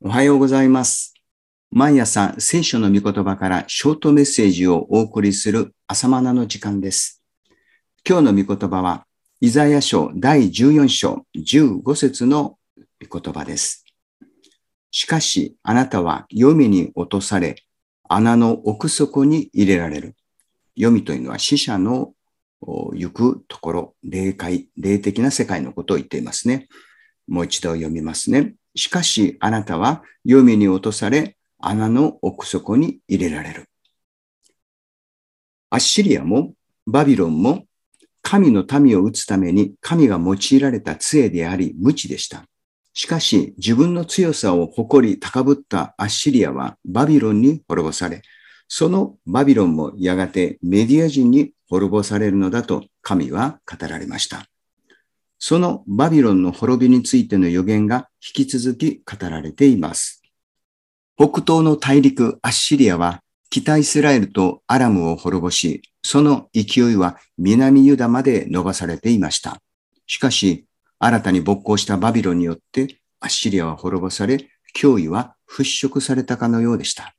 おはようございます。毎朝聖書の御言葉からショートメッセージをお送りする朝マナの時間です。今日の御言葉は、イザヤ書第14章15節の御言葉です。しかし、あなたは読みに落とされ、穴の奥底に入れられる。読みというのは死者の行くところ、霊界、霊的な世界のことを言っていますね。もう一度読みますね。しかしあなたは読みに落とされ、穴の奥底に入れられる。アッシリアもバビロンも神の民を打つために神が用いられた杖であり無知でした。しかし自分の強さを誇り高ぶったアッシリアはバビロンに滅ぼされ、そのバビロンもやがてメディア人に滅ぼされるのだと神は語られました。そのバビロンの滅びについての予言が引き続き語られています。北東の大陸アッシリアは北イスラエルとアラムを滅ぼし、その勢いは南ユダまで伸ばされていました。しかし、新たに勃興したバビロンによってアッシリアは滅ぼされ、脅威は払拭されたかのようでした。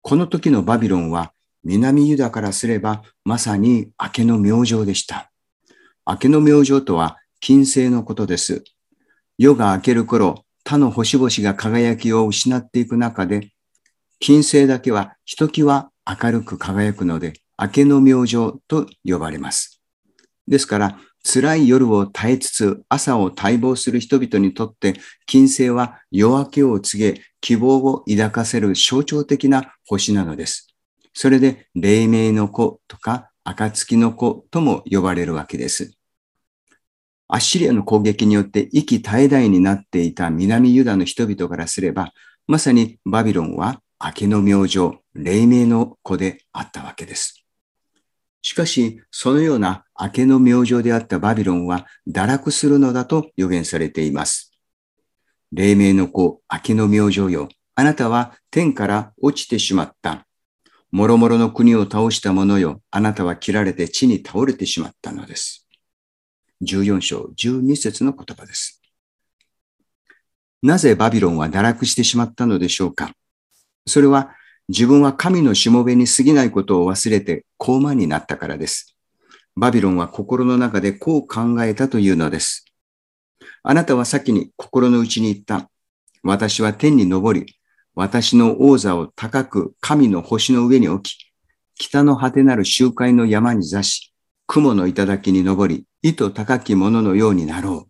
この時のバビロンは南ユダからすればまさに明けの明星でした。明けの明星とは金星のことです。夜が明ける頃、他の星々が輝きを失っていく中で、金星だけはひときわ明るく輝くので、明けの明星と呼ばれます。ですから、辛い夜を耐えつつ朝を待望する人々にとって、金星は夜明けを告げ、希望を抱かせる象徴的な星なのです。それで、黎明の子とか、暁の子とも呼ばれるわけです。アッシリアの攻撃によって息絶え絶えになっていた南ユダの人々からすれば、まさにバビロンは明けの明星、黎明の子であったわけです。しかし、そのような明けの明星であったバビロンは堕落するのだと予言されています。黎明の子、明けの明星よ。あなたは天から落ちてしまった。もろもろの国を倒した者よ。あなたは切られて地に倒れてしまったのです。14章12節の言葉です。なぜバビロンは堕落してしまったのでしょうかそれは自分は神のしもべに過ぎないことを忘れて高慢になったからです。バビロンは心の中でこう考えたというのです。あなたは先に心の内に言った。私は天に昇り、私の王座を高く神の星の上に置き、北の果てなる集会の山に座し、雲の頂に登り、意図高きものようになろ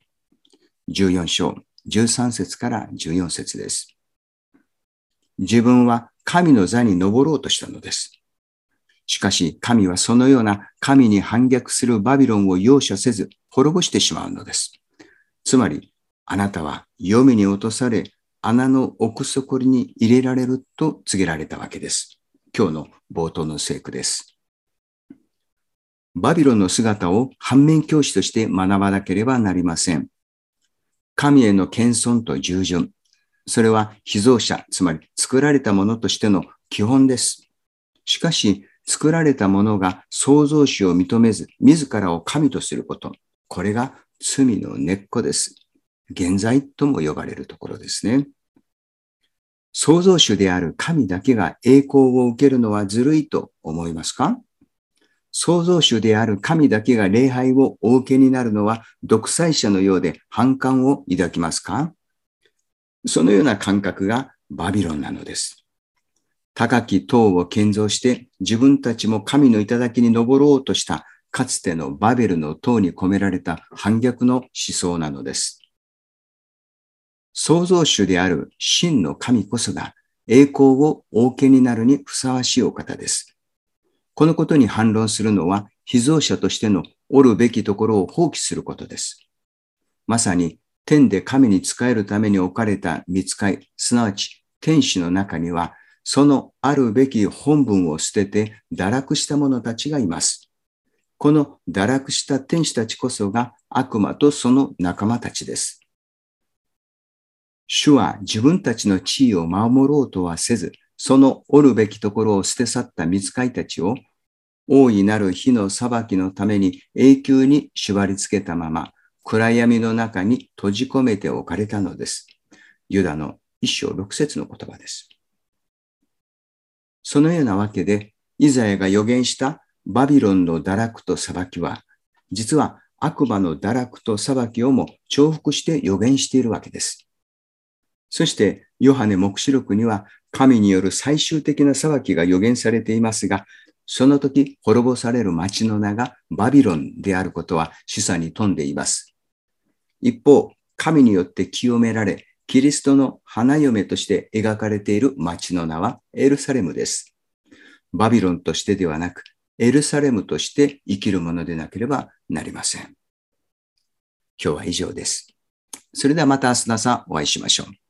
う。14章、13節から14節です。自分は神の座に登ろうとしたのです。しかし神はそのような神に反逆するバビロンを容赦せず滅ぼしてしまうのです。つまり、あなたは読みに落とされ、穴の奥底に入れられると告げられたわけです。今日の冒頭の聖句です。バビロンの姿を反面教師として学ばなければなりません。神への謙遜と従順。それは被造者、つまり作られたものとしての基本です。しかし、作られたものが創造主を認めず、自らを神とすること。これが罪の根っこです。現在とも呼ばれるところですね。創造主である神だけが栄光を受けるのはずるいと思いますか？創造主である神だけが礼拝をお受けになるのは独裁者のようで反感を抱きますか？そのような感覚がバビロンなのです。高き塔を建造して自分たちも神の頂に登ろうとしたかつてのバベルの塔に込められた反逆の思想なのです。創造主である真の神こそが栄光をお受けになるにふさわしいお方です。このことに反論するのは被造者としてのおるべきところを放棄することです。まさに天で神に仕えるために置かれた見つかい、すなわち天使の中にはそのあるべき本文を捨てて堕落した者たちがいます。この堕落した天使たちこそが悪魔とその仲間たちです。主は自分たちの地位を守ろうとはせず、そのおるべきところを捨て去った見つかいたちを、大いなる火の裁きのために永久に縛り付けたまま、暗闇の中に閉じ込めておかれたのです。ユダの一章六節の言葉です。そのようなわけで、イザヤが予言したバビロンの堕落と裁きは、実は悪魔の堕落と裁きをも重複して予言しているわけです。そして、ヨハネ目視録には神による最終的な裁きが予言されていますが、その時滅ぼされる町の名がバビロンであることは示唆に富んでいます。一方、神によって清められ、キリストの花嫁として描かれている町の名はエルサレムです。バビロンとしてではなく、エルサレムとして生きるものでなければなりません。今日は以上です。それではまた明日の朝お会いしましょう。